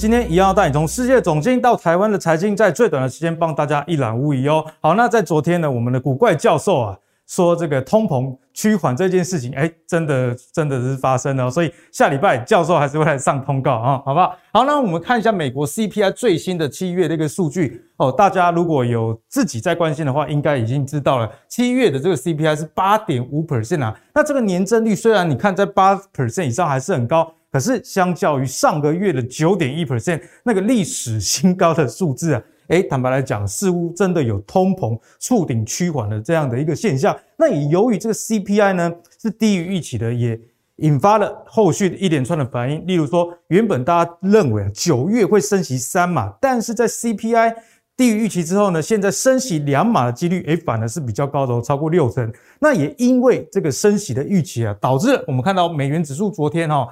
今天一样要带你从世界总经到台湾的财经，在最短的时间帮大家一览无遗哦。好，那在昨天呢，我们的古怪教授啊说这个通膨趋缓这件事情，哎，真的真的是发生了，所以下礼拜教授还是会来上通告啊，好不好？好，那我们看一下美国 CPI 最新的七月的一个数据哦，大家如果有自己在关心的话，应该已经知道了，七月的这个 CPI 是八点五 percent 啊，那这个年增率虽然你看在八 percent 以上还是很高。可是，相较于上个月的九点一 percent 那个历史新高的数字啊，诶，坦白来讲，似乎真的有通膨触顶趋缓的这样的一个现象。那也由于这个 CPI 呢是低于预期的，也引发了后续的一连串的反应。例如说，原本大家认为啊九月会升息三码，但是在 CPI 低于预期之后呢，现在升息两码的几率诶反而是比较高的，超过六成。那也因为这个升息的预期啊，导致我们看到美元指数昨天哈、哦。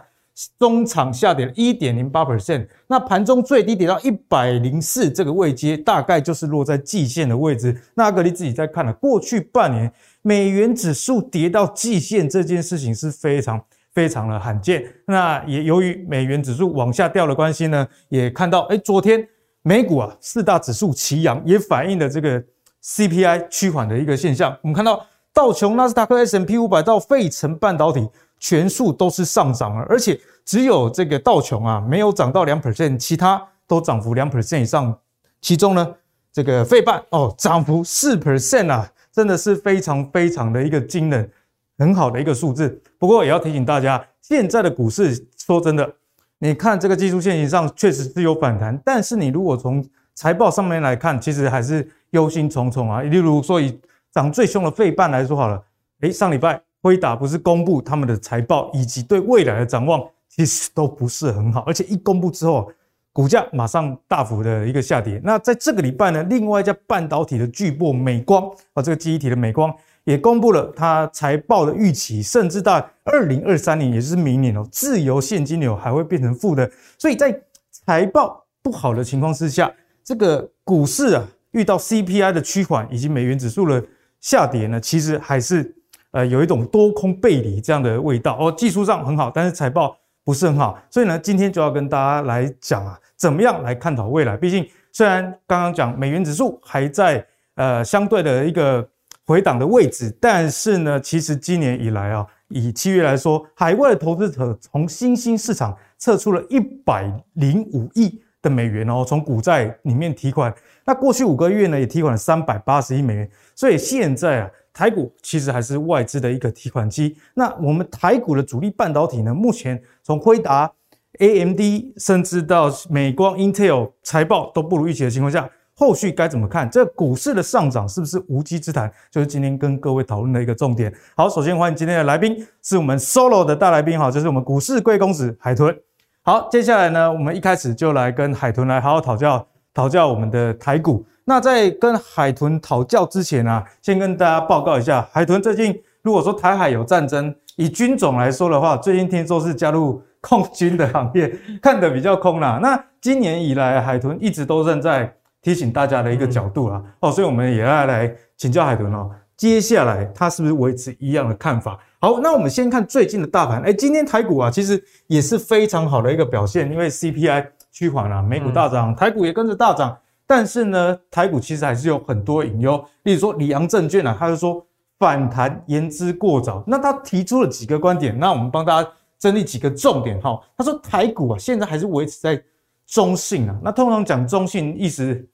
中场下跌一点零八 percent，那盘中最低跌到一百零四这个位阶，大概就是落在季线的位置。那阿格力自己在看了，过去半年美元指数跌到季线这件事情是非常非常的罕见。那也由于美元指数往下掉的关系呢，也看到诶昨天美股啊四大指数齐扬，也反映了这个 CPI 趋缓的一个现象。我们看到道琼、纳斯达克、S&P 五百到费城半导体。全数都是上涨了，而且只有这个道琼啊没有涨到两 percent，其他都涨幅两 percent 以上。其中呢，这个费半哦涨幅四 percent 啊，真的是非常非常的一个惊人，很好的一个数字。不过也要提醒大家，现在的股市说真的，你看这个技术线型上确实是有反弹，但是你如果从财报上面来看，其实还是忧心忡忡啊。例如说以涨最凶的费半来说好了，诶，上礼拜。辉达不是公布他们的财报以及对未来的展望，其实都不是很好，而且一公布之后，股价马上大幅的一个下跌。那在这个礼拜呢，另外一家半导体的巨擘美光啊，这个记忆体的美光也公布了它财报的预期，甚至到二零二三年，也就是明年哦，自由现金流还会变成负的。所以在财报不好的情况之下，这个股市啊遇到 CPI 的趋缓以及美元指数的下跌呢，其实还是。呃，有一种多空背离这样的味道哦，技术上很好，但是财报不是很好，所以呢，今天就要跟大家来讲啊，怎么样来看好未来？毕竟虽然刚刚讲美元指数还在呃相对的一个回档的位置，但是呢，其实今年以来啊，以七月来说，海外的投资者从新兴市场撤出了一百零五亿的美元哦，从股债里面提款，那过去五个月呢，也提款了三百八十亿美元，所以现在啊。台股其实还是外资的一个提款机。那我们台股的主力半导体呢？目前从辉达、AMD，甚至到美光、Intel 财报都不如预期的情况下，后续该怎么看？这股市的上涨是不是无稽之谈？就是今天跟各位讨论的一个重点。好，首先欢迎今天的来宾，是我们 Solo 的大来宾哈，就是我们股市贵公子海豚。好，接下来呢，我们一开始就来跟海豚来好好讨教讨教我们的台股。那在跟海豚讨教之前啊，先跟大家报告一下，海豚最近如果说台海有战争，以军种来说的话，最近听说是加入空军的行列，看得比较空啦。那今年以来，海豚一直都站在提醒大家的一个角度啦。哦，所以我们也要来请教海豚哦，接下来他是不是维持一样的看法？好，那我们先看最近的大盘，哎，今天台股啊，其实也是非常好的一个表现，因为 CPI 趋缓了，美股大涨，台股也跟着大涨。但是呢，台股其实还是有很多隐忧，例如说里昂证券啊，他就说反弹言之过早。那他提出了几个观点，那我们帮大家整理几个重点哈。他说台股啊，现在还是维持在中性啊。那通常讲中性意思，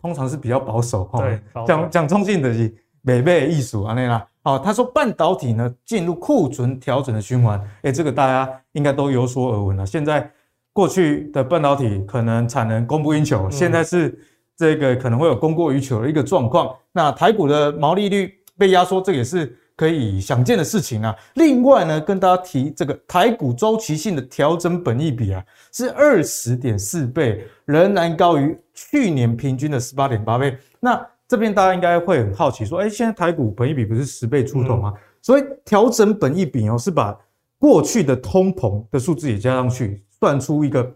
通常是比较保守哈。对，讲讲中性的是美美艺术啊那啦。好，他说半导体呢进入库存调整的循环，哎，这个大家应该都有所耳闻了。现在。过去的半导体可能产能供不应求，现在是这个可能会有供过于求的一个状况。那台股的毛利率被压缩，这也是可以想见的事情啊。另外呢，跟大家提这个台股周期性的调整本益比啊，是二十点四倍，仍然高于去年平均的十八点八倍。那这边大家应该会很好奇，说，哎，现在台股本益比不是十倍出头吗？所以调整本益比哦，是把过去的通膨的数字也加上去。算出一个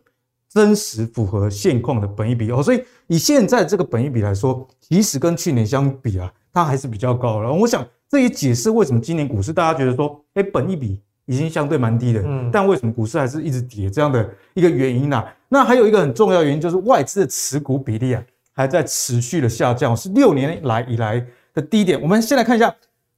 真实符合现况的本益比哦，所以以现在这个本益比来说，其实跟去年相比啊，它还是比较高了。我想这也解释为什么今年股市大家觉得说，哎，本益比已经相对蛮低的，嗯，但为什么股市还是一直跌？这样的一个原因呢、啊？那还有一个很重要的原因就是外资的持股比例啊，还在持续的下降，是六年来以来的低点。我们先来看一下，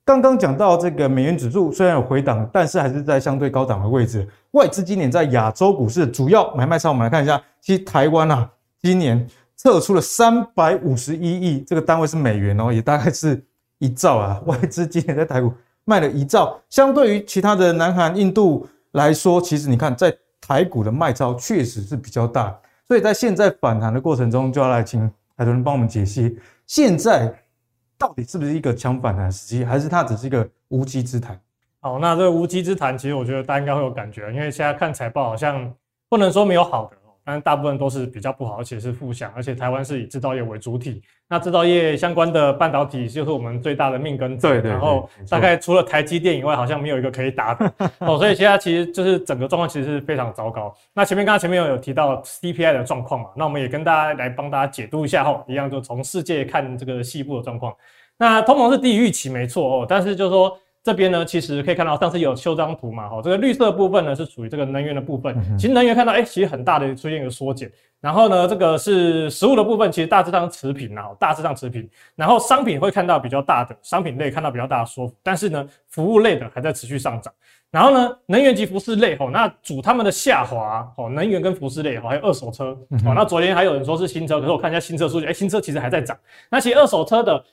刚刚讲到这个美元指数虽然有回档，但是还是在相对高档的位置。外资今年在亚洲股市主要买卖上，我们来看一下，其实台湾啊，今年撤出了三百五十一亿，这个单位是美元哦，也大概是一兆啊。外资今年在台股。卖了一兆，相对于其他的南韩、印度来说，其实你看在台股的卖超确实是比较大，所以在现在反弹的过程中，就要来请海豚帮我们解析，现在到底是不是一个相反的时机，还是它只是一个无稽之谈？好，那这个无稽之谈，其实我觉得大家应该会有感觉，因为现在看财报好像不能说没有好的。但大部分都是比较不好，而且是负向，而且台湾是以制造业为主体，那制造业相关的半导体就是我们最大的命根子。对，对对。然后大概除了台积电以外，好像没有一个可以打的哦，所以现在其实就是整个状况其实是非常糟糕。那前面刚刚前面有有提到 CPI 的状况嘛，那我们也跟大家来帮大家解读一下哈，一样就从世界看这个西部的状况。那通膨是低于预期没错哦，但是就是说。这边呢，其实可以看到上次有修张图嘛，哈，这个绿色部分呢是属于这个能源的部分。其实能源看到，哎，其实很大的出现一个缩减。然后呢，这个是食物的部分，其实大致上持平啊，大致上持平。然后商品会看到比较大的商品类看到比较大的缩幅，但是呢，服务类的还在持续上涨。然后呢，能源及服饰类，吼，那主他们的下滑，哦，能源跟服饰类，还有二手车，哦，那昨天还有人说是新车，可是我看一下新车数据，哎，新车其实还在涨。那其实二手车的。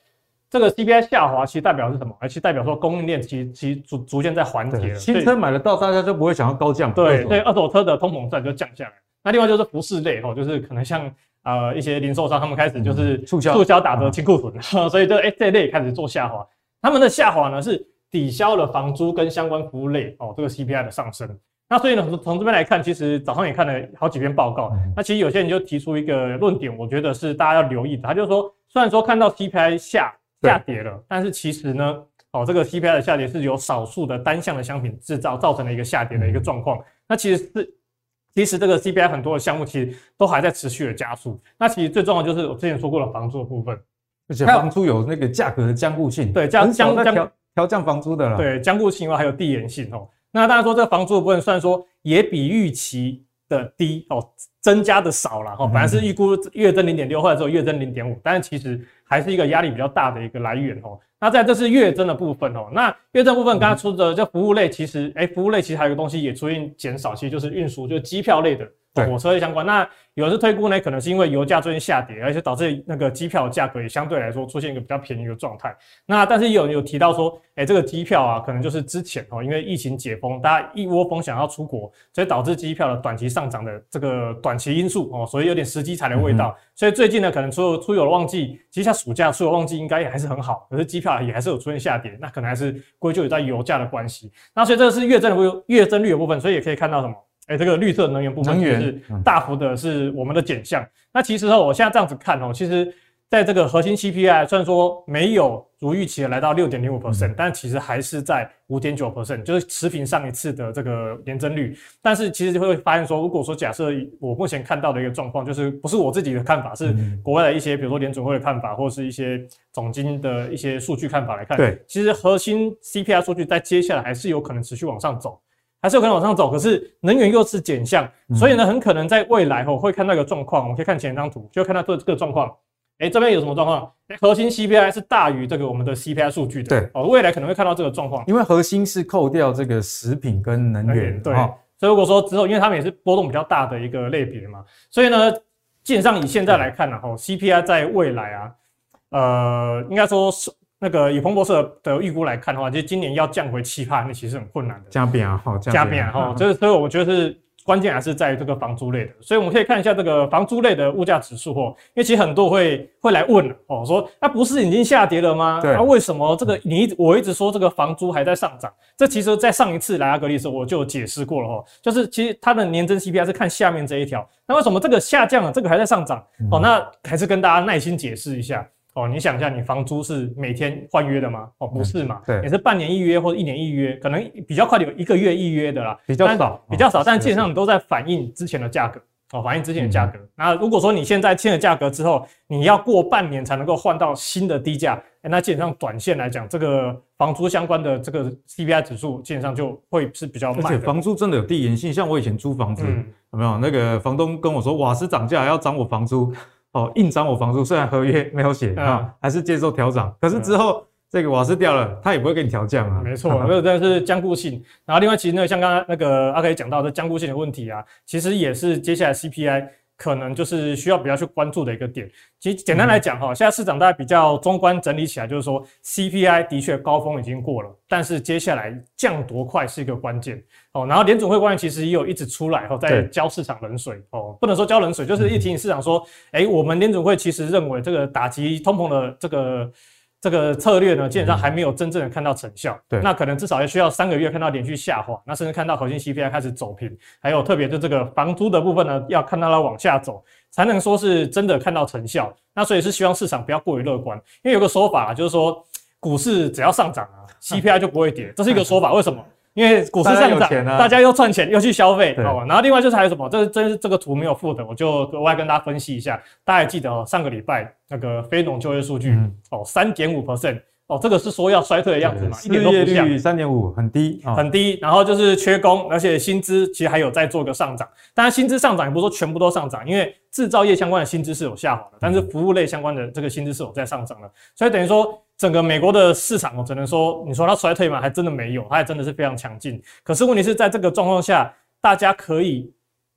这个 CPI 下滑，其实代表是什么？而其实代表说供应链其实其实逐逐渐在缓解了。新车买得到，大家就不会想要高降。对，所以二手车的通膨率就降下来。那另外就是服饰类哦，就是可能像呃一些零售商，他们开始就是促销促销打折清库存，嗯、所以这哎这类开始做下滑。他们的下滑呢是抵消了房租跟相关服务类哦这个 CPI 的上升。那所以呢从这边来看，其实早上也看了好几篇报告。嗯、那其实有些人就提出一个论点，我觉得是大家要留意的。他就是说，虽然说看到 CPI 下。下跌了，但是其实呢，哦，这个 CPI 的下跌是由少数的单项的商品制造造成了一个下跌的一个状况。那其实是，其实这个 CPI 很多的项目其实都还在持续的加速。那其实最重要就是我之前说过的房租的部分，而且房租有那个价格的僵固性，对，降降降调降房租的了，对，僵固性以外还有递延性哦。那大家说这个房租的部分，虽然说也比预期的低哦，增加的少了哈，本来是预估月增零点六，后来之后月增零点五，但是其实还是一个压力比较大的一个来源哦。那在这是月增的部分哦，那月增部分刚刚出的这服务类，其实哎，服务类其实还有一个东西也出现减少，其实就是运输，就是机票类的。火车相关，那有的是推估呢，可能是因为油价最近下跌，而且导致那个机票的价格也相对来说出现一个比较便宜的状态。那但是有人有提到说，哎、欸，这个机票啊，可能就是之前哦，因为疫情解封，大家一窝蜂想要出国，所以导致机票的短期上涨的这个短期因素哦，所以有点时机财的味道。嗯、所以最近呢，可能出出游的旺季，其实像暑假出游旺季应该也还是很好，可是机票也还是有出现下跌，那可能还是归咎于在油价的关系。那所以这个是月增的月增率的部分，所以也可以看到什么？哎，这个绿色能源部分是大幅的，是我们的减项。那其实哦，我现在这样子看哦，其实在这个核心 CPI 虽然说没有如预期的来到六点零五 percent，但其实还是在五点九 percent，就是持平上一次的这个年增率。但是其实就会发现说，如果说假设我目前看到的一个状况，就是不是我自己的看法，是国外的一些，比如说联准会的看法，或是一些总经的一些数据看法来看，对，其实核心 CPI 数据在接下来还是有可能持续往上走。还是有可能往上走，可是能源又是减项，所以呢，很可能在未来吼会看到一个状况。我们可以看前一张图，就看到这这个状况。哎，这边有什么状况？核心 CPI 是大于这个我们的 CPI 数据的。对哦，未来可能会看到这个状况，因为核心是扣掉这个食品跟能源。对，所以如果说之后，因为他们也是波动比较大的一个类别嘛，所以呢，基本上以现在来看呢，吼 CPI 在未来啊，呃，应该说是。那个以彭博社的预估来看的话，其实今年要降回七帕，那其实很困难的。加变啊，好，加变哈，就是所以我觉得是关键还是在这个房租类的。所以我们可以看一下这个房租类的物价指数哦，因为其实很多会会来问哦，说那不是已经下跌了吗？对，那为什么这个你一我一直说这个房租还在上涨？这其实在上一次莱阿格利的时候我就解释过了哈，就是其实它的年增 CPI 是看下面这一条，那为什么这个下降了，这个还在上涨？哦，那还是跟大家耐心解释一下。哦，你想一下，你房租是每天换约的吗？哦，不是嘛？对，也是半年一约或者一年一约，可能比较快的有一个月一约的啦，比较少，比较少，但基本上你都在反映之前的价格。哦，反映之前的价格。嗯、那如果说你现在签了价格之后，你要过半年才能够换到新的低价，欸，那基本上短线来讲，这个房租相关的这个 CPI 指数基本上就会是比较慢。而且房租真的有递延性，像我以前租房子，嗯、有没有那个房东跟我说瓦斯涨价还要涨我房租，哦，硬涨我房租，虽然合约没有写啊，嗯、还是接受调涨，可是之后。嗯这个瓦斯掉了，他也不会给你调降啊。没错，没有，但是僵固性。然后另外，其实呢，像刚刚那个阿 K 讲到的僵固性的问题啊，其实也是接下来 CPI 可能就是需要比较去关注的一个点。其实简单来讲哈，现在市场大家比较中观整理起来，就是说 CPI 的确高峰已经过了，但是接下来降多快是一个关键哦。然后联准会官员其实也有一直出来后在浇市场冷水哦，不能说浇冷水，就是一提醒市场说，哎，我们联准会其实认为这个打击通膨的这个。这个策略呢，基本上还没有真正的看到成效。对，那可能至少要需要三个月看到连续下滑，那甚至看到核心 CPI 开始走平，还有特别就这个房租的部分呢，要看到它往下走，才能说是真的看到成效。那所以是希望市场不要过于乐观，因为有个说法啊，就是说股市只要上涨啊，CPI 就不会跌，这是一个说法。为什么？因为股市上涨，大家又赚钱又去消费，好吧？然后另外就是还有什么？这这这个图没有附的，我就额外跟大家分析一下。大家还记得哦，上个礼拜那个非农就业数据哦，三点五 percent 哦，这个是说要衰退的样子嘛？一点都不像三点五，很低，很低。然后就是缺工，而且薪资其实还有在做个上涨。当然薪资上涨也不是说全部都上涨，因为制造业相关的薪资是有下滑的，但是服务类相关的这个薪资是有在上涨的。所以等于说。整个美国的市场，我只能说，你说它衰退嘛？还真的没有，它还真的是非常强劲。可是问题是在这个状况下，大家可以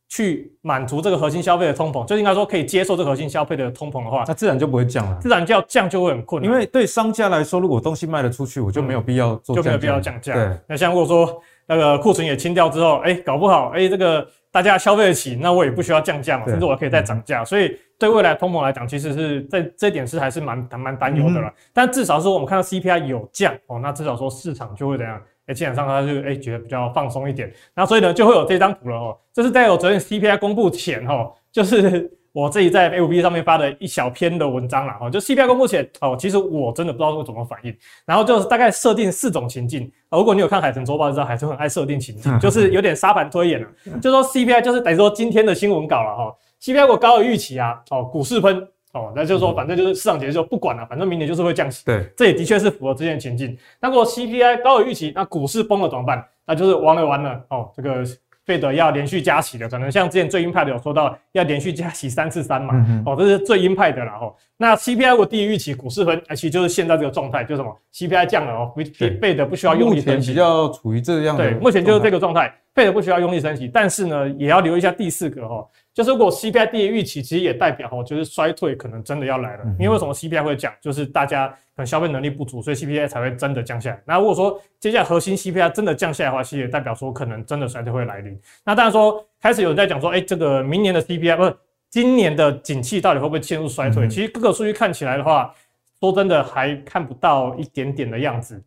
去满足这个核心消费的通膨，就应该说可以接受这个核心消费的通膨的话，那自然就不会降了。自然就要降就会很困难，因为对商家来说，如果东西卖得出去，我就没有必要做就没有必要降价。对，那像如果说那个库存也清掉之后，哎，搞不好，哎，这个大家消费得起，那我也不需要降价嘛，甚至我可以再涨价，所以。对未来通膨来讲，其实是在这一点是还是蛮蛮担忧的了。嗯、但至少是我们看到 CPI 有降哦，那至少说市场就会怎样？哎，基本上它就哎觉得比较放松一点。那所以呢，就会有这张图了哦。这是在我昨天 CPI 公布前哦，就是 我自己在 FB 上面发的一小篇的文章啦。哦。就 CPI 公布前哦，其实我真的不知道会怎么反应。然后就是大概设定四种情境。如果你有看海豚周报，就知道海豚很爱设定情境，就是有点沙盘推演了。就说 CPI 就是等于说今天的新闻稿了哈。CPI 如果高于预期啊，哦，股市喷哦，那就是说，反正就是市场解释就不管了，反正明年就是会降息。对，这也的确是符合之前的情境。那如果 CPI 高于预期，那股市崩了怎么办？那就是完了完了哦，这个费德要连续加息的，可能像之前最鹰派的有说到要连续加息三次三嘛，嗯、哦，这是最鹰派的了哦。那 CPI 如果低于预期，股市喷，其实就是现在这个状态，就是什么 CPI 降了哦，费德不需要用力升息，比较处于这样的。对，目前就是这个状态，费德不需要用力升息，但是呢，也要留一下第四个哦。就是如果 CPI 低于预期，其实也代表哦，就是衰退可能真的要来了。因为为什么 CPI 会降？就是大家可能消费能力不足，所以 CPI 才会真的降下来。那如果说接下来核心 CPI 真的降下来的话，其实也代表说可能真的衰退会来临。那当然说开始有人在讲说，哎，这个明年的 CPI 不是今年的景气到底会不会陷入衰退？其实各个数据看起来的话，说真的还看不到一点点的样子。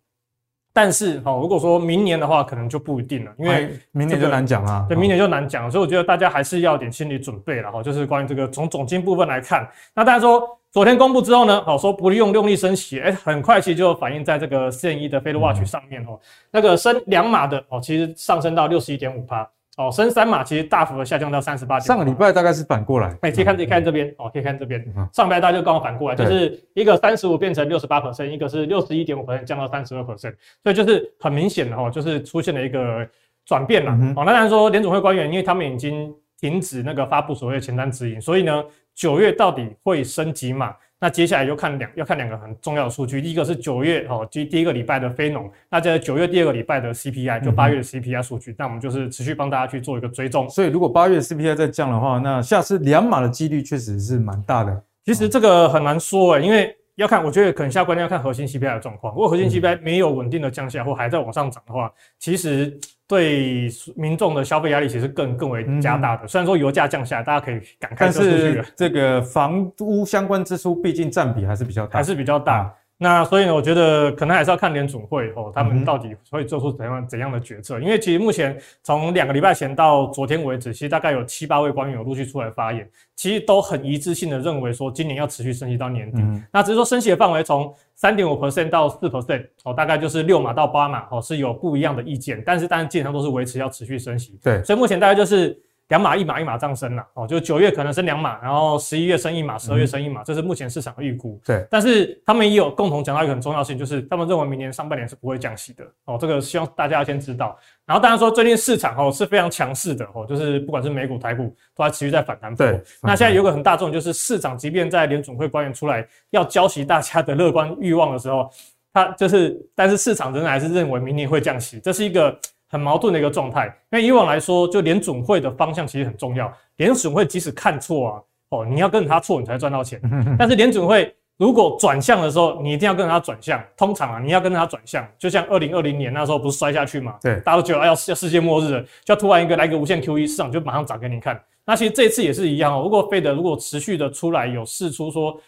但是哈，如果说明年的话，可能就不一定了，因为明年就难讲啊。对，明年就难讲，所以我觉得大家还是要点心理准备了哈。就是关于这个从总金部分来看，那大家说昨天公布之后呢，好说不用用力升息，哎，很快其实就反映在这个四点一的 Fed Watch 上面哦。那个升两码的哦，其实上升到六十一点五趴。哦，升三码其实大幅的下降到三十八点。上个礼拜大概是反过来，哎，可以看，可以看这边，哦，可以看这边。上礼拜大家就刚好反过来，就是一个三十五变成六十八 percent，一个是六十一点五 percent 降到三十二 percent，所以就是很明显的哈，就是出现了一个转变了。哦，那当然说联总会官员，因为他们已经停止那个发布所谓的前瞻指引，所以呢，九月到底会升几码？那接下来就看两要看两个很重要的数据，第一个是九月哦，第第一个礼拜的非农，那在九月第二个礼拜的 CPI，就八月的 CPI 数据，嗯、那我们就是持续帮大家去做一个追踪。所以如果八月 CPI 再降的话，那下次两码的几率确实是蛮大的。其实这个很难说诶、欸，因为要看，我觉得可能下关键要看核心 CPI 的状况。如果核心 CPI 没有稳定的降下来或还在往上涨的话，其实。对民众的消费压力其实更更为加大的。虽然说油价降下来，大家可以感慨，但是这个房屋相关支出毕竟占比还是比较大，还是比较大。那所以呢，我觉得可能还是要看联准会哦，他们到底会做出怎样怎样的决策。因为其实目前从两个礼拜前到昨天为止，其实大概有七八位官员有陆续出来发言，其实都很一致性的认为说，今年要持续升息到年底。那只是说升息的范围从三点五 percent 到四 percent 哦，大概就是六码到八码哦，是有不一样的意见。但是当然基本上都是维持要持续升息。对，所以目前大概就是。两码一码一码这样升了哦，就九月可能升两码，然后十一月升一码，十二月升一码，这是目前市场的预估。对，但是他们也有共同讲到一个很重要性，就是他们认为明年上半年是不会降息的哦，这个希望大家要先知道。然后当然说最近市场哦是非常强势的哦，就是不管是美股台股都还持续在反弹。对，那现在有个很大重点就是市场，即便在联总会官员出来要浇熄大家的乐观欲望的时候，他就是，但是市场仍然还是认为明年会降息，这是一个。很矛盾的一个状态，因为以往来说，就联准会的方向其实很重要。联准会即使看错啊，哦，你要跟着他错，你才赚到钱。但是联准会如果转向的时候，你一定要跟着他转向。通常啊，你要跟着他转向，就像二零二零年那时候不是摔下去嘛？对，大家都觉得要要世界末日了，就要突然一个来个无限 QE，市场就马上涨给你看。那其实这次也是一样哦。如果 Fed 如果持续的出来有试出说。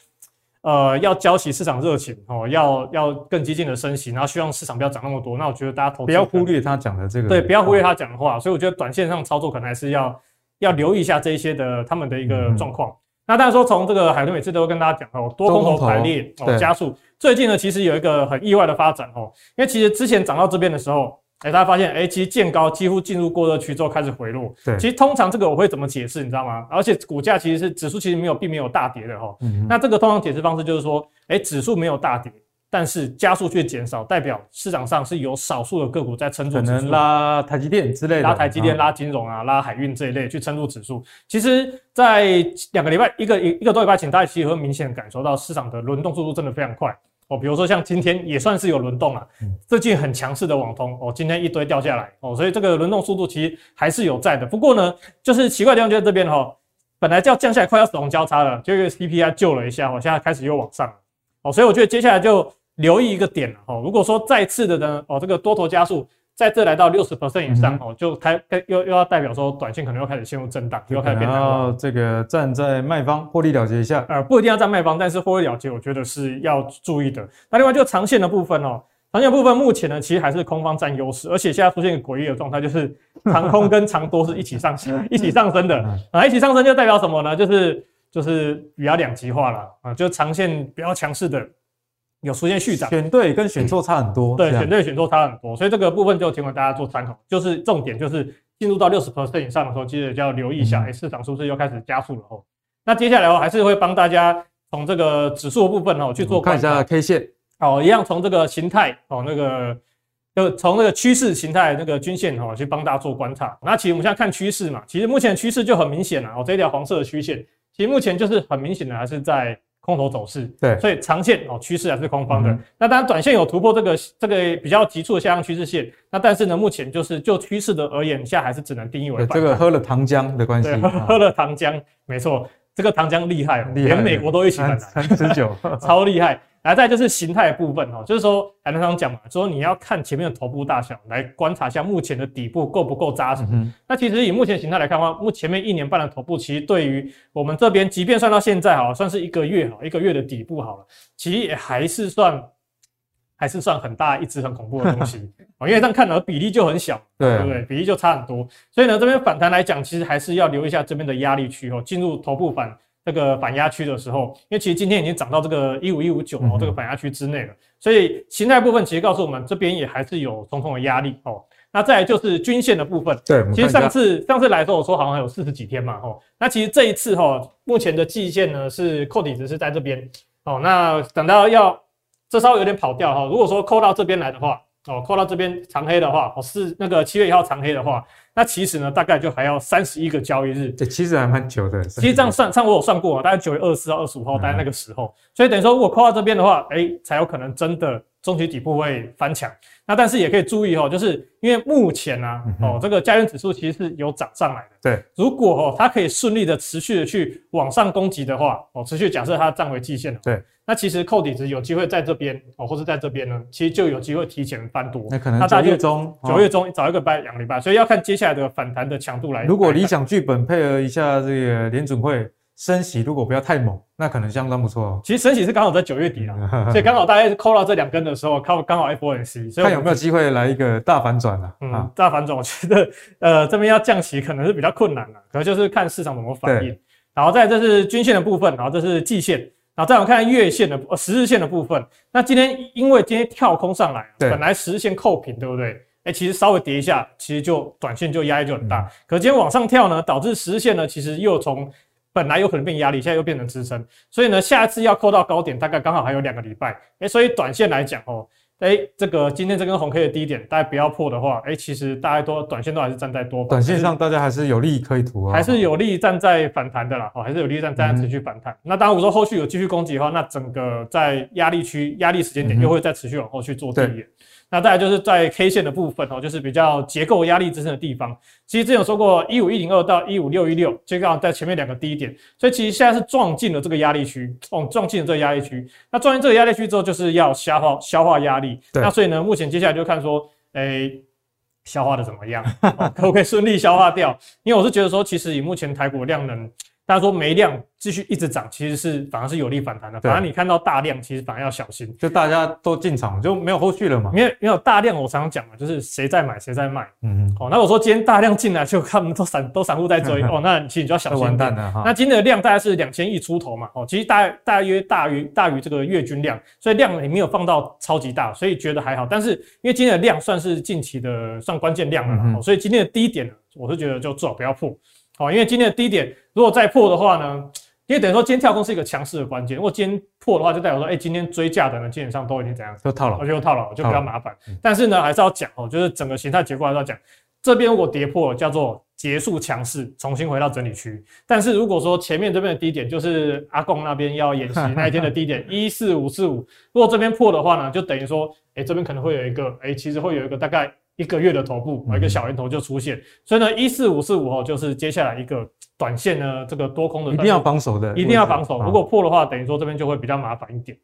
呃，要浇熄市场热情哦，要要更激进的升息，然后希望市场不要涨那么多。那我觉得大家投资不要忽略他讲的这个，对，不要忽略他讲的话。所以我觉得短线上操作可能还是要要留意一下这一些的他们的一个状况。嗯、那当然说从这个海豚每次都会跟大家讲哦，多空头排列哦加速。最近呢，其实有一个很意外的发展哦，因为其实之前涨到这边的时候。哎，大家发现，哎，其实见高几乎进入过热区之后开始回落。对，其实通常这个我会怎么解释，你知道吗？而且股价其实是指数其实没有，并没有大跌的哈。嗯。那这个通常解释方式就是说，哎，指数没有大跌，但是加速却减少，代表市场上是有少数的个股在撑住指数。可能拉台积电之类的，拉台积电、拉金融啊、拉海运这一类去撑住指数。其实，在两个礼拜，一个一一个多礼拜前，大家其实会明显感受到市场的轮动速度真的非常快。哦，比如说像今天也算是有轮动啊，最近很强势的网通哦，今天一堆掉下来哦，所以这个轮动速度其实还是有在的。不过呢，就是奇怪的地方就在这边哈，本来就要降下来，快要死亡交叉了，就一个 CPI 救了一下，哦，现在开始又往上了哦，所以我觉得接下来就留意一个点了哦，如果说再次的呢，哦，这个多头加速。在这来到六十 percent 以上哦，嗯、就开开又又要代表说短线可能又开始陷入震荡，又开始变。然后这个站在卖方获利了结一下，呃，不一定要站卖方，但是获利了结，我觉得是要注意的。那另外就长线的部分哦，长线部分目前呢，其实还是空方占优势，而且现在出现一个诡异的状态，就是 长空跟长多是一起上升，一起上升的啊，一起上升就代表什么呢？就是就是比较两极化了啊，就长线比较强势的。有出现续涨，选对跟选错差很多。对，选对选错差很多，所以这个部分就提供大家做参考。就是重点就是进入到六十 percent 以上的时候，记得就要留意一下，哎、嗯欸，市场是不是又开始加速了？哦，那接下来我还是会帮大家从这个指数的部分哦去做看一下 K 线。哦，一样从这个形态哦，那个就从那个趋势形态那个均线哦去帮大家做观察。那其实我们现在看趋势嘛，其实目前趋势就很明显了哦，这一条黄色的曲线，其实目前就是很明显的还是在。空头走势，对，所以长线哦趋势还是空方的。嗯、那当然，短线有突破这个这个比较急促的下降趋势线。那但是呢，目前就是就趋势的而言，现在还是只能定义为这个喝了糖浆的关系。对，喝喝了糖浆，没错，这个糖浆厉害哦，连美国都一起反弹，三十九，超厉害。然后，再就是形态的部分哦，就是说，海南刚刚讲嘛，说你要看前面的头部大小来观察一下目前的底部够不够扎实。嗯、那其实以目前形态来看的话，目前面一年半的头部，其实对于我们这边，即便算到现在哈，算是一个月哈，一个月的底部好了，其实也还是算，还是算很大一只很恐怖的东西。哦，因为这样看的比例就很小，对，对不对？比例就差很多，所以呢，这边反弹来讲，其实还是要留意一下这边的压力区哦，进入头部反。这个反压区的时候，因为其实今天已经涨到这个一五一五九哦，这个反压区之内了，所以形态部分其实告诉我们这边也还是有重重的压力哦。那再来就是均线的部分，对，其实上次上次来的时候我说好像有四十几天嘛哦，那其实这一次哈，目前的季线呢是扣底值是在这边。哦，那等到要这稍微有点跑掉哈，如果说扣到这边来的话哦，扣到这边长黑的话哦，是那个七月一号长黑的话。那其实呢，大概就还要三十一个交易日，对，其实还蛮久的。其实这样算，上我有算过啊，大概九月二十四到、二十五号，大概那个时候。嗯、所以等于说，如果扣到这边的话，哎、欸，才有可能真的中期底部会翻强。那但是也可以注意哦，就是因为目前呢、啊，嗯、哦，这个加权指数其实是有涨上来的。对，如果哦，它可以顺利的持续的去往上攻击的话，哦，持续假设它站回季线。对。那其实扣底值有机会在这边哦，或是在这边呢，其实就有机会提前翻多。那可能九月中，九月中找一个拜两个礼拜，所以要看接下来的反弹的强度来。如果理想剧本配合一下这个联准会升息，如果不要太猛，那可能相当不错哦。其实升息是刚好在九月底了，所以刚好大概扣到这两根的时候，靠刚好 FOMC，所以看有没有机会来一个大反转啊？嗯，大反转，我觉得呃这边要降息可能是比较困难的，可能就是看市场怎么反应。然后再这是均线的部分，然后这是季线。然后再我们看月线的呃十日线的部分，那今天因为今天跳空上来，对本来十日线扣平，对不对？哎，其实稍微跌一下，其实就短线就压力就很大。嗯、可今天往上跳呢，导致十日线呢，其实又从本来有可能变压力，现在又变成支撑。所以呢，下一次要扣到高点，大概刚好还有两个礼拜。哎，所以短线来讲哦。哎，这个今天这根红 K 的低点，大家不要破的话，哎，其实大家都短线都还是站在多方，短线上大家还是有利可以图啊，还是有利站在反弹的啦，哦，还是有利站站在持续反弹。嗯、那当然，我说后续有继续攻击的话，那整个在压力区、压力时间点又会再持续往后去做递延。那再来就是在 K 线的部分哦，就是比较结构压力支撑的地方。其实之前有说过，一五一零二到一五六一六，就刚好在前面两个低点，所以其实现在是撞进了这个压力区，哦，撞进了这个压力区。那撞进这个压力区之后，就是要消化消化压力。那所以呢，目前接下来就看说，哎、欸，消化的怎么样，哦、可不可以顺利消化掉？因为我是觉得说，其实以目前台股的量能。大家说没量继续一直涨，其实是反而是有利反弹的。反而你看到大量，其实反而要小心。就大家都进场，就没有后续了嘛？没有没有大量，我常常讲嘛，就是谁在买谁在卖。嗯嗯。哦，那我说今天大量进来，就他们都散都散户在追 哦，那其实你就要小心。那今天的量大概是两千亿出头嘛？哦，其实大大约大于大于这个月均量，所以量也没有放到超级大，所以觉得还好。但是因为今天的量算是近期的算关键量了，嗯、所以今天的低点，我是觉得就最好不要破。好，因为今天的低点如果再破的话呢，因为等于说今天跳空是一个强势的关键。如果今天破的话，就代表说，哎，今天追价的呢，基本上都已经怎样？都套牢，而且又套牢，就比较麻烦。但是呢，还是要讲哦，就是整个形态结构还是要讲。这边如果跌破，叫做结束强势，重新回到整理区。但是如果说前面这边的低点，就是阿贡那边要演习 那一天的低点一四五四五，如果这边破的话呢，就等于说，哎，这边可能会有一个，哎，其实会有一个大概。一个月的头部，一个小圆头就出现，所以呢，一四五四五哦，就是接下来一个短线呢，这个多空的一定要防守的，一定要防守。如果破的话，等于说这边就会比较麻烦一点。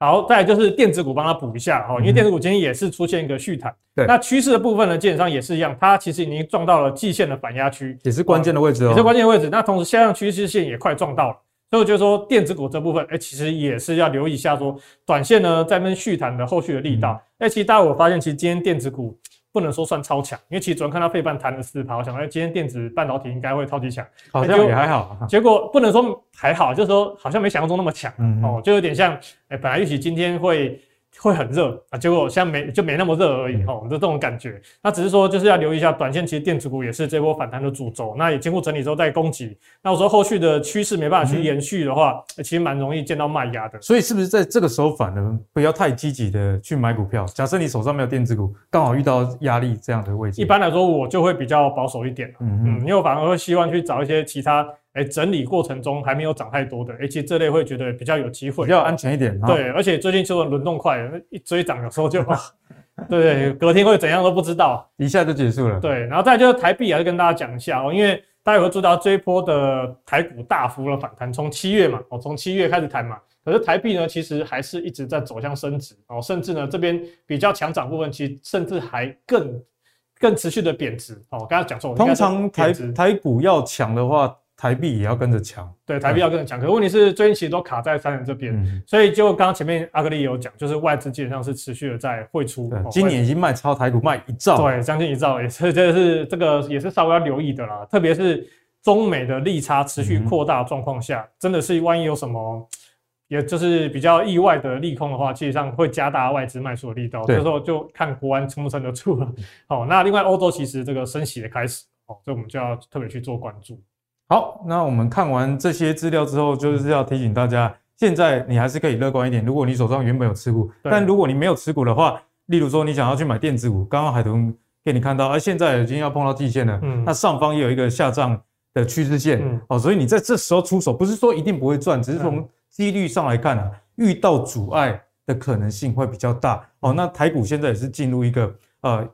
好，再来就是电子股帮它补一下哈，因为电子股今天也是出现一个续弹。对，那趋势的部分呢，基本上也是一样，它其实已经撞到了季线的反压区，也是关键的位置哦，也是关键的位置。那同时，下降趋势线也快撞到了。所以我觉得说电子股这部分，哎、欸，其实也是要留意一下，说短线呢在那边续弹的后续的力道。哎、嗯欸，其实大家我发现，其实今天电子股不能说算超强，因为其实昨天看到费半弹了四趴，我想哎，今天电子半导体应该会超级强，好像也还好。结果不能说还好，就是说好像没想象中那么强、嗯、哦，就有点像哎、欸，本来预期今天会。会很热啊，结果现在没就没那么热而已哦，就这种感觉。那只是说就是要留意一下，短线其实电子股也是这波反弹的主轴。那也经过整理之后再攻击。那我说后续的趋势没办法去延续的话，嗯、其实蛮容易见到卖压的。所以是不是在这个时候反而不要太积极的去买股票？假设你手上没有电子股，刚好遇到压力这样的位置，一般来说我就会比较保守一点。嗯嗯，因为我反而会希望去找一些其他。哎，整理过程中还没有涨太多的，而且这类会觉得比较有机会，比较安全一点。对，而且最近就轮动快，一追涨有时候就，对对，隔天会怎样都不知道，一下就结束了。对，然后再就是台币，还是跟大家讲一下哦，因为大家也会注意到这一波的台股大幅的反弹，从七月嘛，哦，从七月开始弹嘛，可是台币呢，其实还是一直在走向升值哦，甚至呢这边比较强涨部分，其实甚至还更更持续的贬值哦。刚才讲错，通常台台股要强的话。台币也要跟着强，对，台币要跟着强。可是问题是，最近其实都卡在三人这边，嗯、所以就刚刚前面阿格力有讲，就是外资基本上是持续的在汇出。对，今年已经卖超台股卖一兆，对，将近一兆，也是这是这个也是稍微要留意的啦。特别是中美的利差持续扩大状况下，嗯、真的是万一有什么，也就是比较意外的利空的话，基本上会加大外资卖出的力道。这时候就看国安撑不撑得住了。好，那另外欧洲其实这个升息的开始，哦，所以我们就要特别去做关注。好，那我们看完这些资料之后，就是要提醒大家，现在你还是可以乐观一点。如果你手上原本有持股，但如果你没有持股的话，例如说你想要去买电子股，刚刚海豚给你看到，而现在已经要碰到季线了，嗯，那上方也有一个下降的趋势线，嗯，哦，所以你在这时候出手，不是说一定不会赚，只是从几率上来看啊，遇到阻碍的可能性会比较大。哦，那台股现在也是进入一个呃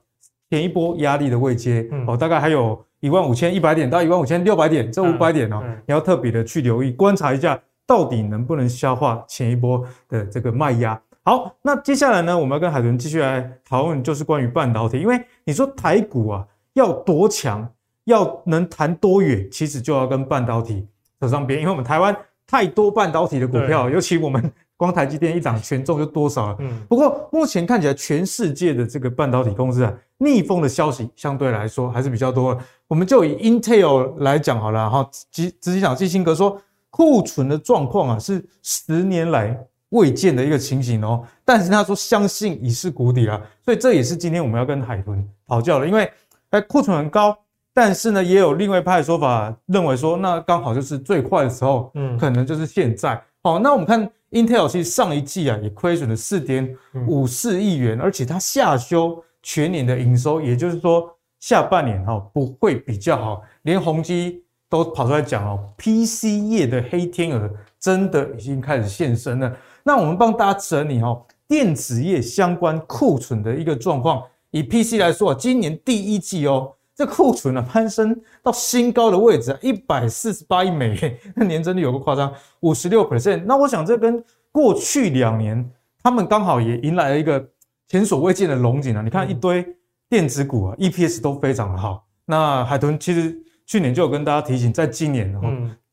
前一波压力的位阶，哦，大概还有。一万五千一百点到一万五千六百点，这五百点哦，你要特别的去留意观察一下，到底能不能消化前一波的这个卖压。好，那接下来呢，我们要跟海豚继续来讨论，就是关于半导体。因为你说台股啊要多强，要能弹多远，其实就要跟半导体扯上边。因为我们台湾太多半导体的股票，尤其我们。光台积电一涨，权重就多少了？嗯，不过目前看起来，全世界的这个半导体公司啊，逆风的消息相对来说还是比较多的。我们就以 Intel 来讲好了哈，执执行长基辛格说，库存的状况啊是十年来未见的一个情形哦。但是他说相信已是谷底了，所以这也是今天我们要跟海豚讨教的，因为哎库存很高，但是呢也有另外一派的说法认为说，那刚好就是最快的时候，嗯，可能就是现在。好，那我们看 Intel 其实上一季啊也亏损了四点五四亿元，而且它下修全年的营收，也就是说下半年哈不会比较好，连宏基。都跑出来讲哦，PC 业的黑天鹅真的已经开始现身了。那我们帮大家整理哦，电子业相关库存的一个状况。以 PC 来说啊，今年第一季哦，这库存呢攀升到新高的位置啊，一百四十八亿美元，那年增率有个夸张，五十六 percent。那我想这跟过去两年他们刚好也迎来了一个前所未见的龙景啊。你看一堆电子股啊，EPS 都非常的好。那海豚其实。去年就有跟大家提醒，在今年哦，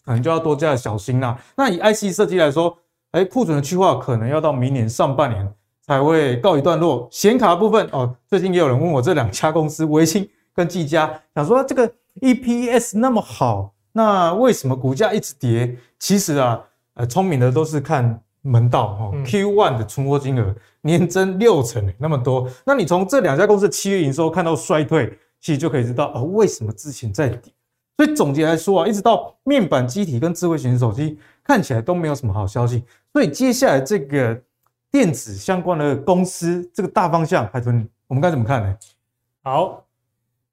可能就要多加小心啦。那以 IC 设计来说，哎，库存的去化可能要到明年上半年才会告一段落。显卡的部分哦，最近也有人问我这两家公司，微星跟技嘉，想说这个 EPS 那么好，那为什么股价一直跌？其实啊，呃，聪明的都是看门道哦。，Q one 的存货金额年增六成，那么多，那你从这两家公司的七月营收看到衰退，其实就可以知道哦，为什么之前在跌。所以总结来说啊，一直到面板机体跟智慧型手机看起来都没有什么好消息。所以接下来这个电子相关的公司这个大方向，海豚，我们该怎么看呢？好，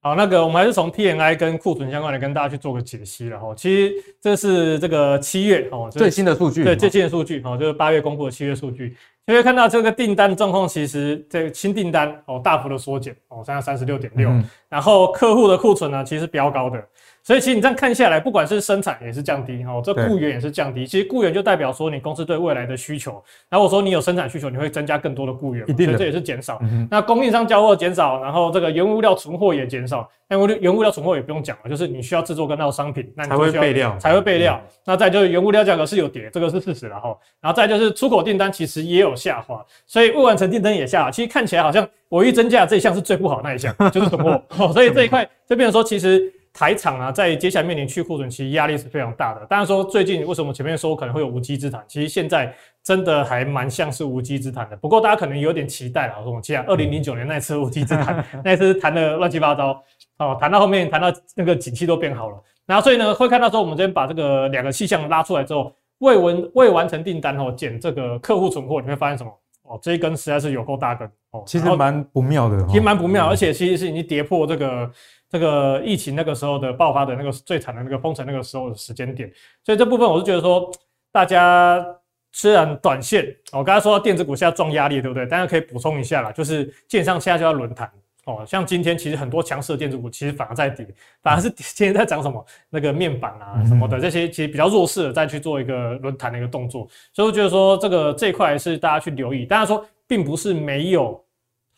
好，那个我们还是从 PMI 跟库存相关的跟大家去做个解析了哈。其实这是这个七月哦最新的数据，对最新的数据哦，就是八月公布的七月数据。就会看到这个订单状况，其实这个新订单哦大幅的缩减哦，现在三十六点六，然后客户的库存呢，其实飙高的。所以其实你这样看下来，不管是生产也是降低哦，这雇员也是降低。其实雇员就代表说你公司对未来的需求。然后我说你有生产需求，你会增加更多的雇员，所以这也是减少。那供应商交货减少，然后这个原物料存货也减少。那原物料存货也不用讲了，就是你需要制作跟那商品，那你才会备料，才会备料。那再就是原物料价格是有跌，这个是事实了哈。然后再就是出口订单其实也有下滑，所以未完成订单也下滑。其实看起来好像我一增加这一项是最不好那一项，就是存货。所以这一块就变成说，其实。台厂啊，在接下来面临去库存，其实压力是非常大的。当然说最近为什么前面说可能会有无稽之谈，其实现在真的还蛮像是无稽之谈的。不过大家可能有点期待了，我说我记得二零零九年那次无稽之谈，那次谈的乱七八糟哦，谈到后面谈到那个景气都变好了。然后所以呢，会看到说我们这边把这个两个细项拉出来之后，未完未完成订单哦减这个客户存货，你会发现什么？哦，这一根实在是有够大根哦，其实蛮不妙的，其实蛮不妙，而且其实是已经跌破这个。这个疫情那个时候的爆发的那个最惨的那个封城那个时候的时间点，所以这部分我是觉得说，大家虽然短线，我刚才说到电子股现在撞压力，对不对？大家可以补充一下啦，就是建商现在就要轮谈哦，像今天其实很多强势的电子股其实反而在跌，反而是今天在涨什么那个面板啊什么的这些其实比较弱势的再去做一个轮谈的一个动作，所以我觉得说这个这一块是大家去留意，当然说并不是没有。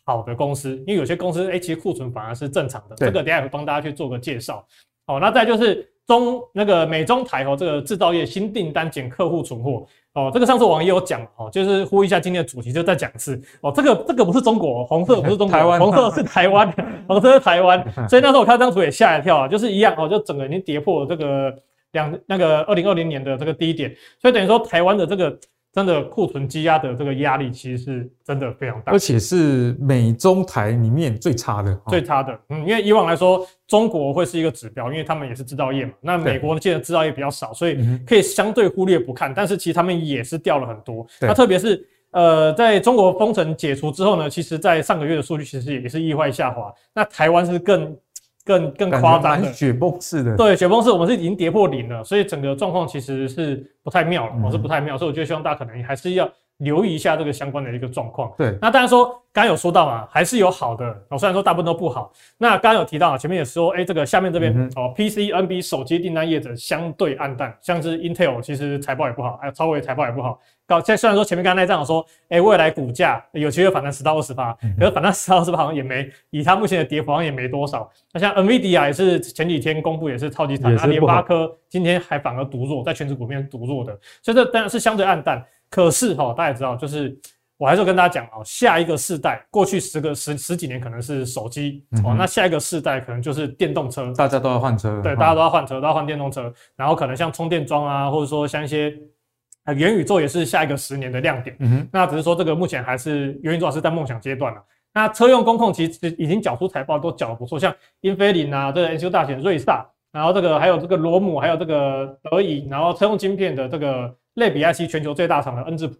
好的公司，因为有些公司，哎、欸，其实库存反而是正常的。这个等下会帮大家去做个介绍。哦，那再就是中那个美中台哦，这个制造业新订单减客户存货。哦，这个上次我也有讲哦，就是呼一下今天的主题，就再讲一次。哦，这个这个不是中国，红色不是中国，台湾，红色是台湾，红色是台湾。所以那时候我看这张图也吓一跳啊，就是一样哦，就整个已经跌破了这个两那个二零二零年的这个低点，所以等于说台湾的这个。真的库存积压的这个压力其实是真的非常大，而且是美中台里面最差的，最差的。嗯，因为以往来说，中国会是一个指标，因为他们也是制造业嘛。那美国的建的制造业比较少，所以可以相对忽略不看。但是其实他们也是掉了很多。那特别是呃，在中国封城解除之后呢，其实在上个月的数据其实也是意外下滑。那台湾是更。更更夸张的。雪崩式的，对，雪崩式，我们是已经跌破零了，所以整个状况其实是不太妙了，我、嗯、是不太妙，所以我觉得希望大家可能还是要留意一下这个相关的一个状况。对，那当然说刚刚有说到嘛，还是有好的，哦，虽然说大部分都不好。那刚刚有提到，前面也说，哎、欸，这个下面这边、嗯、哦，PC、NB 手机订单业者相对暗淡，像是 Intel 其实财报也不好，还有超微财报也不好。搞，现在虽然说前面刚才那张说，哎、欸，未来股价有机会反弹十到二十趴，可是反弹十到二十趴好像也没，以它目前的跌幅好像也没多少。那像 NVIDIA 也是前几天公布也是超级惨，那联发科今天还反而独弱，在权值股面独弱的，所以这当然是相对暗淡。可是哈，大家也知道，就是我还是跟大家讲啊，下一个世代，过去十个十十几年可能是手机哦，那下一个世代可能就是电动车，大家都要换车，对，大家都要换车，都要换电动车，然后可能像充电桩啊，或者说像一些。呃，元宇宙也是下一个十年的亮点。嗯哼，那只是说这个目前还是元宇宙还是在梦想阶段了。那车用工控其实已经缴出财报，都缴得不错，像英飞凌啊，这个 MCU 大显、瑞萨，然后这个还有这个罗姆，还有这个德仪，然后车用晶片的这个类比 IC 全球最大厂的恩智浦。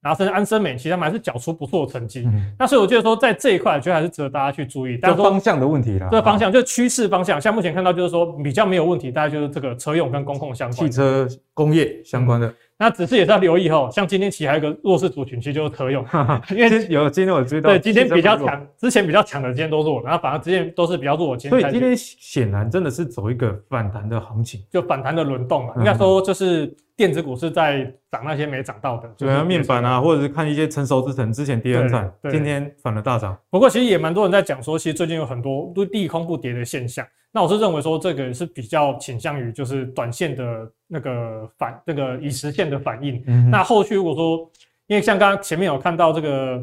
然后甚至安森美，其实他们还是缴出不错的成绩。嗯、那所以我觉得说，在这一块，我觉得还是值得大家去注意。但是方向的问题啦，这个方向就是趋势方向。像目前看到，就是说比较没有问题，大概就是这个车用跟工控相关，汽车工业相关的。嗯那只是也是要留意哈，像今天其实还有一个弱势族群，其实就是车用，因为有今天我知道，对，今天比较强，之前比较强的今天都弱，然后反而之前都是比较弱。所以今天显然真的是走一个反弹的行情，就反弹的轮动嘛。应该说就是电子股是在涨那些没涨到的，对啊，面板啊，或者是看一些成熟之城之前跌很惨，今天反而大涨。不过其实也蛮多人在讲说，其实最近有很多都利空不跌的现象。那我是认为说，这个是比较倾向于就是短线的那个反那个已实现的反应。嗯、那后续如果说，因为像刚刚前面有看到这个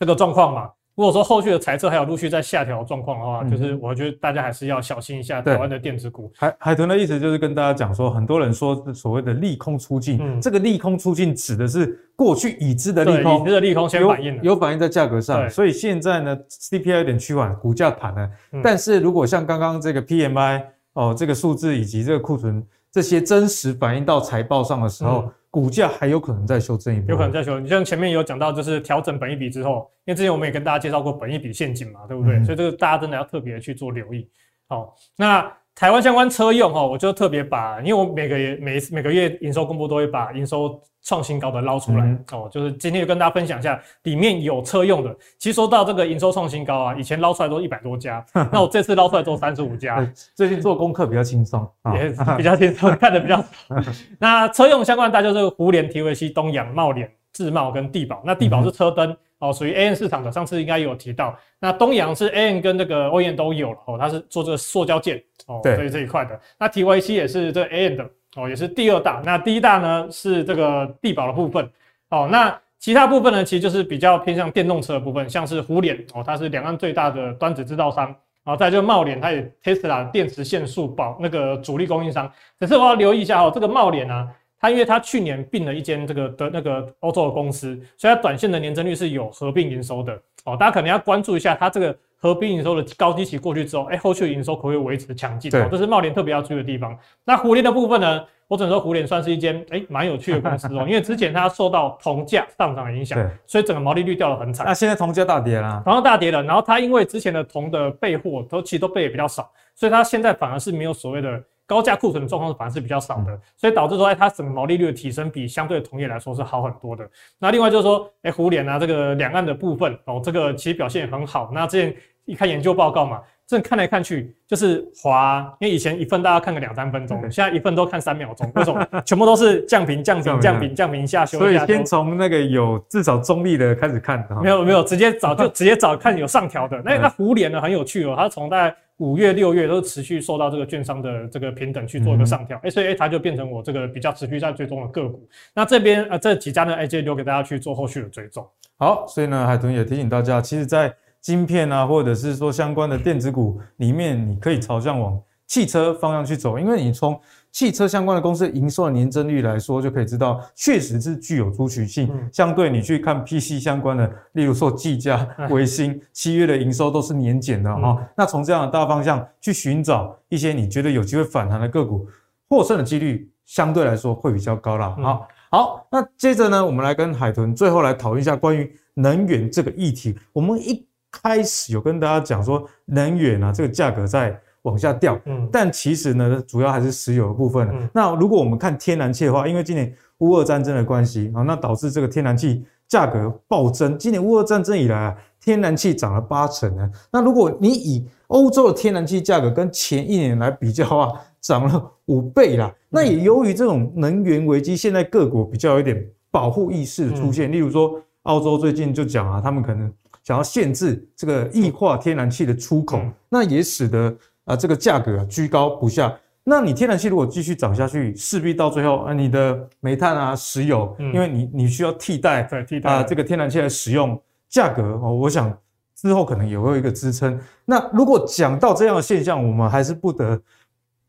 这个状况嘛。如果说后续的财测还有陆续在下调状况的话，嗯、就是我觉得大家还是要小心一下台湾的电子股。海海豚的意思就是跟大家讲说，很多人说所谓的利空出尽，嗯、这个利空出尽指的是过去已知的利空，已知的利空先反有，有反映在价格上。所以现在呢，CPI 有点趋缓，股价盘了。嗯、但是如果像刚刚这个 PMI 哦，这个数字以及这个库存这些真实反映到财报上的时候。嗯股价还有可能再修正一波，有可能再修。你像前面有讲到，就是调整本一笔之后，因为之前我们也跟大家介绍过本一笔陷阱嘛，对不对？嗯、所以这个大家真的要特别去做留意。好，那。台湾相关车用哈，我就特别把，因为我每个月每每个月营收公布都会把营收创新高的捞出来哦，嗯、就是今天就跟大家分享一下，里面有车用的。其实说到这个营收创新高啊，以前捞出来都一百多家，那我这次捞出来都三十五家。最近做功课比较轻松，也 比较轻松，看的比较少。那车用相关大家就是胡联、提维西、东阳、茂联、智茂跟地宝。那地宝是车灯。嗯哦，属于 A N 市场的，上次应该有提到。那东阳是 A N 跟这个 OEM 都有了哦，它是做这个塑胶件哦，对，所以这一块的。那 TYC 也是这个 AM 的哦，也是第二大。那第一大呢是这个地保的部分哦。那其他部分呢，其实就是比较偏向电动车的部分，像是虎脸哦，它是两岸最大的端子制造商。然后再就茂联，它也 Tesla 电池线束保那个主力供应商。可是我要留意一下哦，这个茂联啊。它因为它去年并了一间这个的那个欧洲的公司，所以它短线的年增率是有合并营收的哦。大家可能要关注一下它这个合并营收的高基期过去之后，哎，后续的营收可不可以维持强劲？对，这是茂联特别要注意的地方。那胡联的部分呢，我只能说胡联算是一间哎蛮有趣的公司哦，因为之前它受到铜价上涨的影响，所以整个毛利率掉得很惨。那现在铜价大跌了，铜价大跌了，然后它因为之前的铜的备货都其实都备的比较少，所以它现在反而是没有所谓的。高价库存的状况反而是比较少的，所以导致说，哎，它整个毛利率的提升比相对的同业来说是好很多的。那另外就是说，哎，胡联啊，这个两岸的部分哦，这个其实表现也很好。那之前一看研究报告嘛，这看来看去就是滑，因为以前一份大家看个两三分钟，现在一份都看三秒钟，为什么？全部都是降频、降频、降频、降频下修。所以先从那个有至少中立的开始看。没有没有，直接找就 直接找看有上调的。那那胡联呢很有趣哦，它从大概。五月、六月都持续受到这个券商的这个平等去做一个上调，哎、嗯，所以它就变成我这个比较持续在追踪的个股。那这边呃这几家呢，哎，就留给大家去做后续的追踪。好，所以呢，海豚也提醒大家，其实，在晶片啊，或者是说相关的电子股里面，你可以朝向往汽车方向去走，因为你从汽车相关的公司营收的年增率来说，就可以知道确实是具有族群性。嗯、相对你去看 PC 相关的，例如说技嘉、微星，七月的营收都是年减的哈。嗯、那从这样的大方向去寻找一些你觉得有机会反弹的个股，获胜的几率相对来说会比较高啦。好，好，那接着呢，我们来跟海豚最后来讨论一下关于能源这个议题。我们一开始有跟大家讲说，能源啊这个价格在。往下掉，嗯，但其实呢，主要还是石油的部分。嗯，那如果我们看天然气的话，因为今年乌俄战争的关系啊，那导致这个天然气价格暴增。今年乌俄战争以来啊，天然气涨了八成呢。那如果你以欧洲的天然气价格跟前一年来比较啊，涨了五倍啦。那也由于这种能源危机，现在各国比较有点保护意识的出现。例如说，澳洲最近就讲啊，他们可能想要限制这个液化天然气的出口，那也使得。啊，这个价格啊居高不下，那你天然气如果继续涨下去，势必到最后啊，你的煤炭啊、石油，嗯、因为你你需要替代，对替代啊这个天然气来使用，价格哦，我想之后可能也会有一个支撑。那如果讲到这样的现象，我们还是不得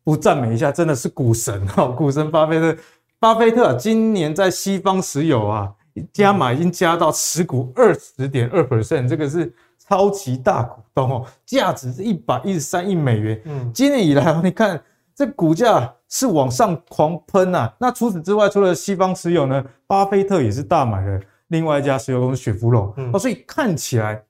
不赞美一下，真的是股神哈，股神巴菲特巴菲特今年在西方石油啊加码已经加到持股二十点二 percent，这个是超级大股东哦，价值是一百一十三亿美元。嗯，今年以来你看这股价是往上狂喷呐。那除此之外，除了西方石油呢，巴菲特也是大买了另外一家石油公司雪佛龙。哦，所以看起来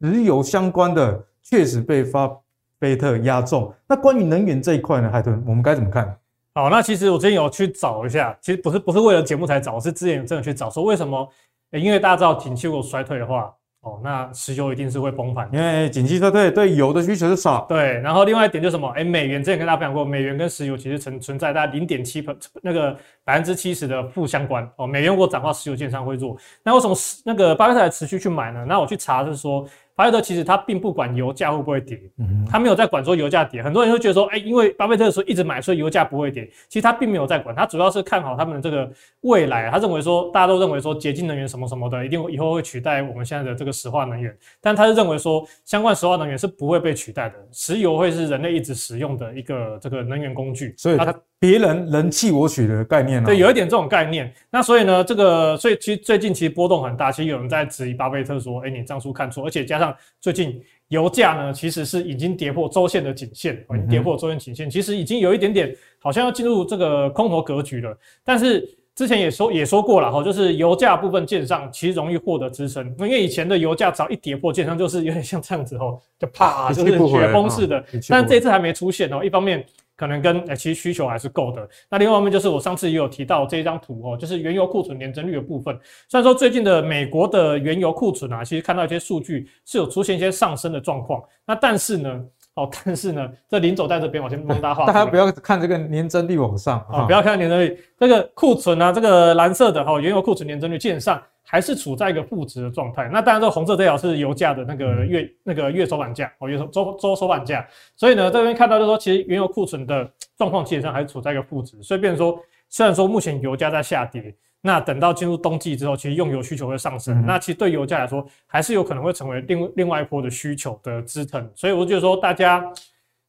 石油相关的确实被巴菲特压中。那关于能源这一块呢，海豚，我们该怎么看？好，那其实我之前有去找一下，其实不是不是为了节目才找，我是之前真的去找，说为什么？欸、因为大家知道景气如果衰退的话，哦，那石油一定是会崩盘，因为景气衰退对油的需求是少。对，然后另外一点就是什么？哎、欸，美元之前跟大家分享过，美元跟石油其实存存在大概零点七那个百分之七十的负相关哦。美元如果涨的话，石油基本上会弱。那为什么那个巴菲特还持续去买呢？那我去查是说。巴菲特其实他并不管油价会不会跌，他没有在管说油价跌。很多人会觉得说，哎，因为巴菲特说一直买，所以油价不会跌。其实他并没有在管，他主要是看好他们的这个未来。他认为说，大家都认为说，洁净能源什么什么的，一定以后会取代我们现在的这个石化能源。但他是认为说，相关石化能源是不会被取代的，石油会是人类一直使用的一个这个能源工具。所以他。别人人弃我取的概念呢、啊？对，有一点这种概念。那所以呢，这个所以其实最近其实波动很大，其实有人在质疑巴菲特说：“哎，你账数看错。”而且加上最近油价呢，其实是已经跌破周线的颈线，已经跌破周线颈线，其实已经有一点点好像要进入这个空头格局了。但是之前也说也说过了哈，就是油价部分建上其实容易获得支撑，因为以前的油价只要一跌破建上，就是有点像这样子哦，就啪 就是雪崩式的。但这次还没出现哦，一方面。可能跟诶，其实需求还是够的。那另外一方面就是我上次也有提到这一张图哦，就是原油库存年增率的部分。虽然说最近的美国的原油库存啊，其实看到一些数据是有出现一些上升的状况。那但是呢，哦，但是呢，这临走在这边，我先帮大家画。大家不要看这个年增率往上啊，不要看年增率，这个库存啊，这个蓝色的哈，原油库存年增率基本上。还是处在一个负值的状态。那当然，这个红色这条是油价的那个月那个月收盘价哦，月收周周收盘价。所以呢，这边看到就是说，其实原油库存的状况基本上还是处在一个负值。所以，变成说，虽然说目前油价在下跌，那等到进入冬季之后，其实用油需求会上升。嗯、那其实对油价来说，还是有可能会成为另另外一波的需求的支撑。所以，我觉得说，大家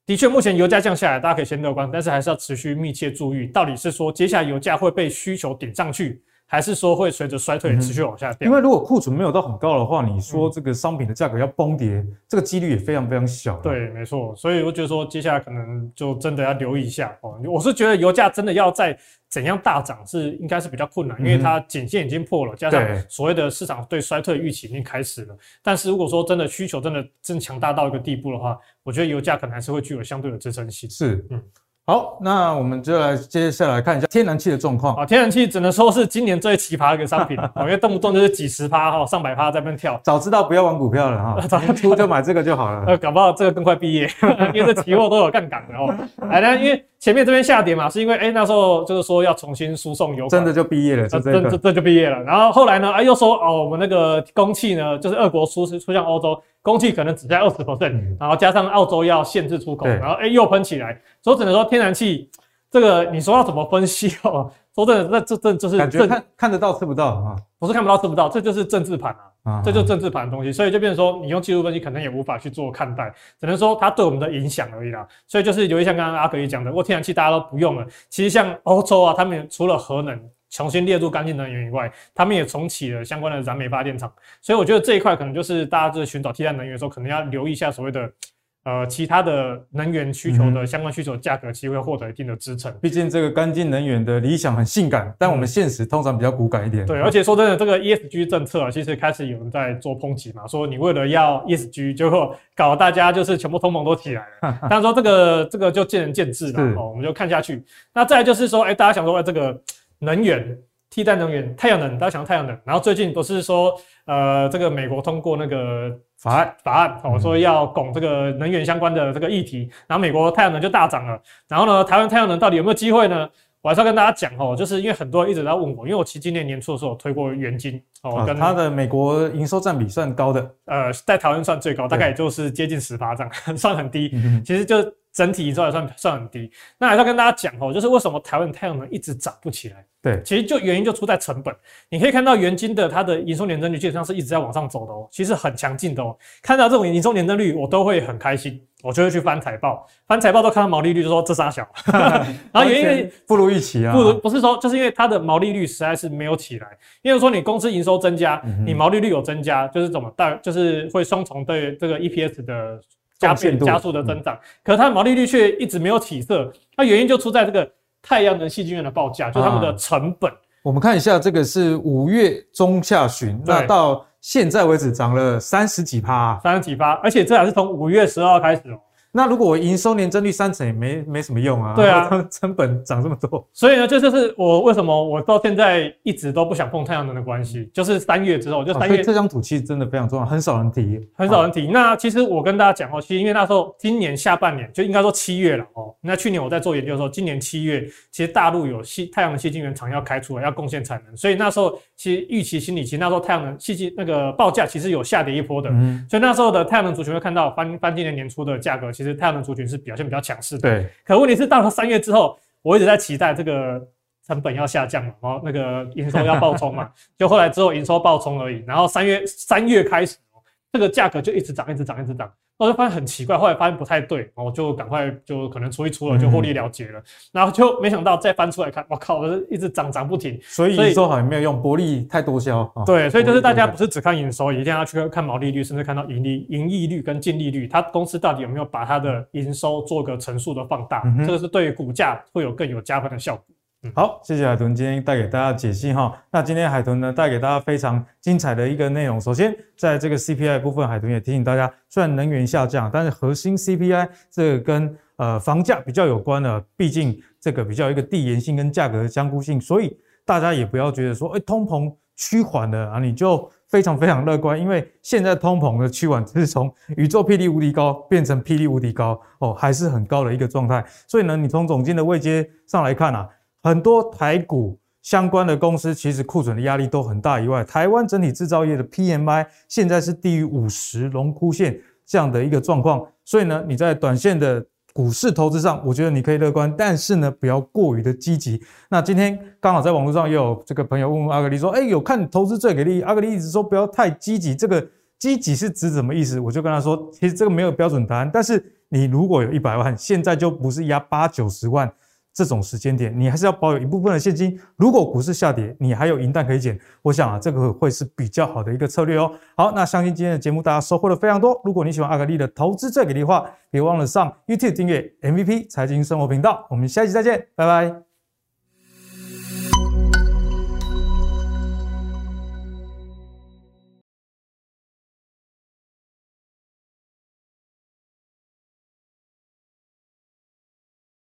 的确目前油价降下来，大家可以先乐观，但是还是要持续密切注意，到底是说接下来油价会被需求顶上去。还是说会随着衰退持续往下掉？因为如果库存没有到很高的话，你说这个商品的价格要崩跌，这个几率也非常非常小。对，没错。所以我觉得说接下来可能就真的要留意一下哦。我是觉得油价真的要在怎样大涨是应该是比较困难，因为它颈线已经破了，加上所谓的市场对衰退预期已经开始了。但是如果说真的需求真的真强大到一个地步的话，我觉得油价可能还是会具有相对的支撑性。是，嗯。好，那我们就来接下来看一下天然气的状况啊。天然气只能说是今年最奇葩的一个商品，因为动不动就是几十趴哈，上百趴在那边跳。早知道不要玩股票了哈，早出就买这个就好了。呃，搞不好这个更快毕业，因为这期货都有杠杆的哦。来呢，因为前面这边下跌嘛，是因为哎那时候就是说要重新输送油，真的就毕业了，这这这这就毕业了。然后后来呢，哎又说哦，我们那个供气呢，就是俄国出出向欧洲。供气可能只在二十 percent，然后加上澳洲要限制出口，然后哎又喷起来，所以只能说天然气这个你说要怎么分析哦？说真的，那这这就是感觉看看得到吃不到啊，不是看不到吃不到，这就是政治盘啊，这就是政治盘的东西，所以就变成说你用技术分析可能也无法去做看待，只能说它对我们的影响而已啦。所以就是有一像刚刚阿格力讲的，如果天然气大家都不用了，其实像欧洲啊，他们除了核能。重新列入干净能源以外，他们也重启了相关的燃煤发电厂，所以我觉得这一块可能就是大家在寻找替代能源的时候，可能要留意一下所谓的呃其他的能源需求的相关需求价格，其实会获得一定的支撑。毕竟这个干净能源的理想很性感，但我们现实通常比较骨感一点。对，而且说真的，这个 ESG 政策啊，其实开始有人在做抨击嘛，说你为了要 ESG，就搞大家就是全部通盟都起来了。当然说这个这个就见仁见智了哦，我们就看下去。那再来就是说，哎、欸，大家想说这个。能源替代能源，太阳能，大家想太阳能。然后最近不是说，呃，这个美国通过那个法案，法案哦，说要拱这个能源相关的这个议题，然后美国太阳能就大涨了。然后呢，台湾太阳能到底有没有机会呢？我还是要跟大家讲哦，就是因为很多人一直在问我，因为我其实今年年初的时候推过元金哦，跟它的美国营收占比算高的，呃，在台湾算最高，大概也就是接近十八这样，算很低。其实就整体营收还算算很低。那还是要跟大家讲哦，就是为什么台湾太阳能一直涨不起来？对，其实就原因就出在成本。你可以看到元金的它的营收年增率基本上是一直在往上走的哦，其实很强劲的哦。看到这种营收年增率，我都会很开心我就会去翻财报，翻财报都看到毛利率，就说这仨小，然后原因为不如预期啊，不如不是说，就是因为它的毛利率实在是没有起来，因为说你公司营收增加，你毛利率有增加，就是怎么大，就是会双重对这个 EPS 的加变加速的增长，可是它的毛利率却一直没有起色，那原因就出在这个太阳能矽晶圆的报价，就是他们的成本。我们看一下，这个是五月中下旬，那到现在为止涨了三十几趴，三十几趴，而且这还是从五月十二号开始哦。那如果我营收年增率三成也没没什么用啊？对啊，成本涨这么多，所以呢，这就是我为什么我到现在一直都不想碰太阳能的关系。就是三月之后，就三月、啊、这张图其实真的非常重要，很少人提，很少人提。那其实我跟大家讲哦，其实因为那时候今年下半年就应该说七月了哦。那去年我在做研究的时候，今年七月其实大陆有西太阳能吸晶圆厂要开出来，要贡献产能，所以那时候其实预期心理，其实那时候太阳能吸晶那个报价其实有下跌一波的。嗯，所以那时候的太阳能族群会看到翻翻今年年初的价格，其实太阳能族群是。表现比较强势的，对。可问题是到了三月之后，我一直在期待这个成本要下降嘛，然后那个营收要暴冲嘛，就后来之后营收暴冲而已。然后三月三月开始，这个价格就一直涨，一直涨，一直涨。我就发现很奇怪，后来发现不太对，我就赶快就可能出一出了，就获利了结了。嗯、然后就没想到再翻出来看，我靠，我一直涨涨不停。所以营收好像没有用，薄利太多销。对，所以就是大家不是只看营收，一定要去看毛利率，甚至看到盈利、盈利率跟净利率，它公司到底有没有把它的营收做个乘数的放大，嗯、这个是对股价会有更有加分的效果。好，谢谢海豚今天带给大家解析哈。那今天海豚呢带给大家非常精彩的一个内容。首先，在这个 CPI 部分，海豚也提醒大家，虽然能源下降，但是核心 CPI 这个跟呃房价比较有关的，毕竟这个比较一个递延性跟价格的相互性，所以大家也不要觉得说，哎，通膨趋缓了啊，你就非常非常乐观，因为现在通膨的趋缓是从宇宙霹雳无敌高变成霹雳无敌高哦，还是很高的一个状态。所以呢，你从总金的位阶上来看啊。很多台股相关的公司其实库存的压力都很大，以外，台湾整体制造业的 PMI 现在是低于五十荣枯线这样的一个状况，所以呢，你在短线的股市投资上，我觉得你可以乐观，但是呢，不要过于的积极。那今天刚好在网络上也有这个朋友问问阿格力说，哎，有看投资最给力？阿格力一直说不要太积极，这个积极是指什么意思？我就跟他说，其实这个没有标准答案，但是你如果有一百万，现在就不是压八九十万。这种时间点，你还是要保有一部分的现金。如果股市下跌，你还有银弹可以捡。我想啊，这个会是比较好的一个策略哦。好，那相信今天的节目大家收获了非常多。如果你喜欢阿格力的投资最给力的话，别忘了上 YouTube 订阅 MVP 财经生活频道。我们下期再见，拜拜。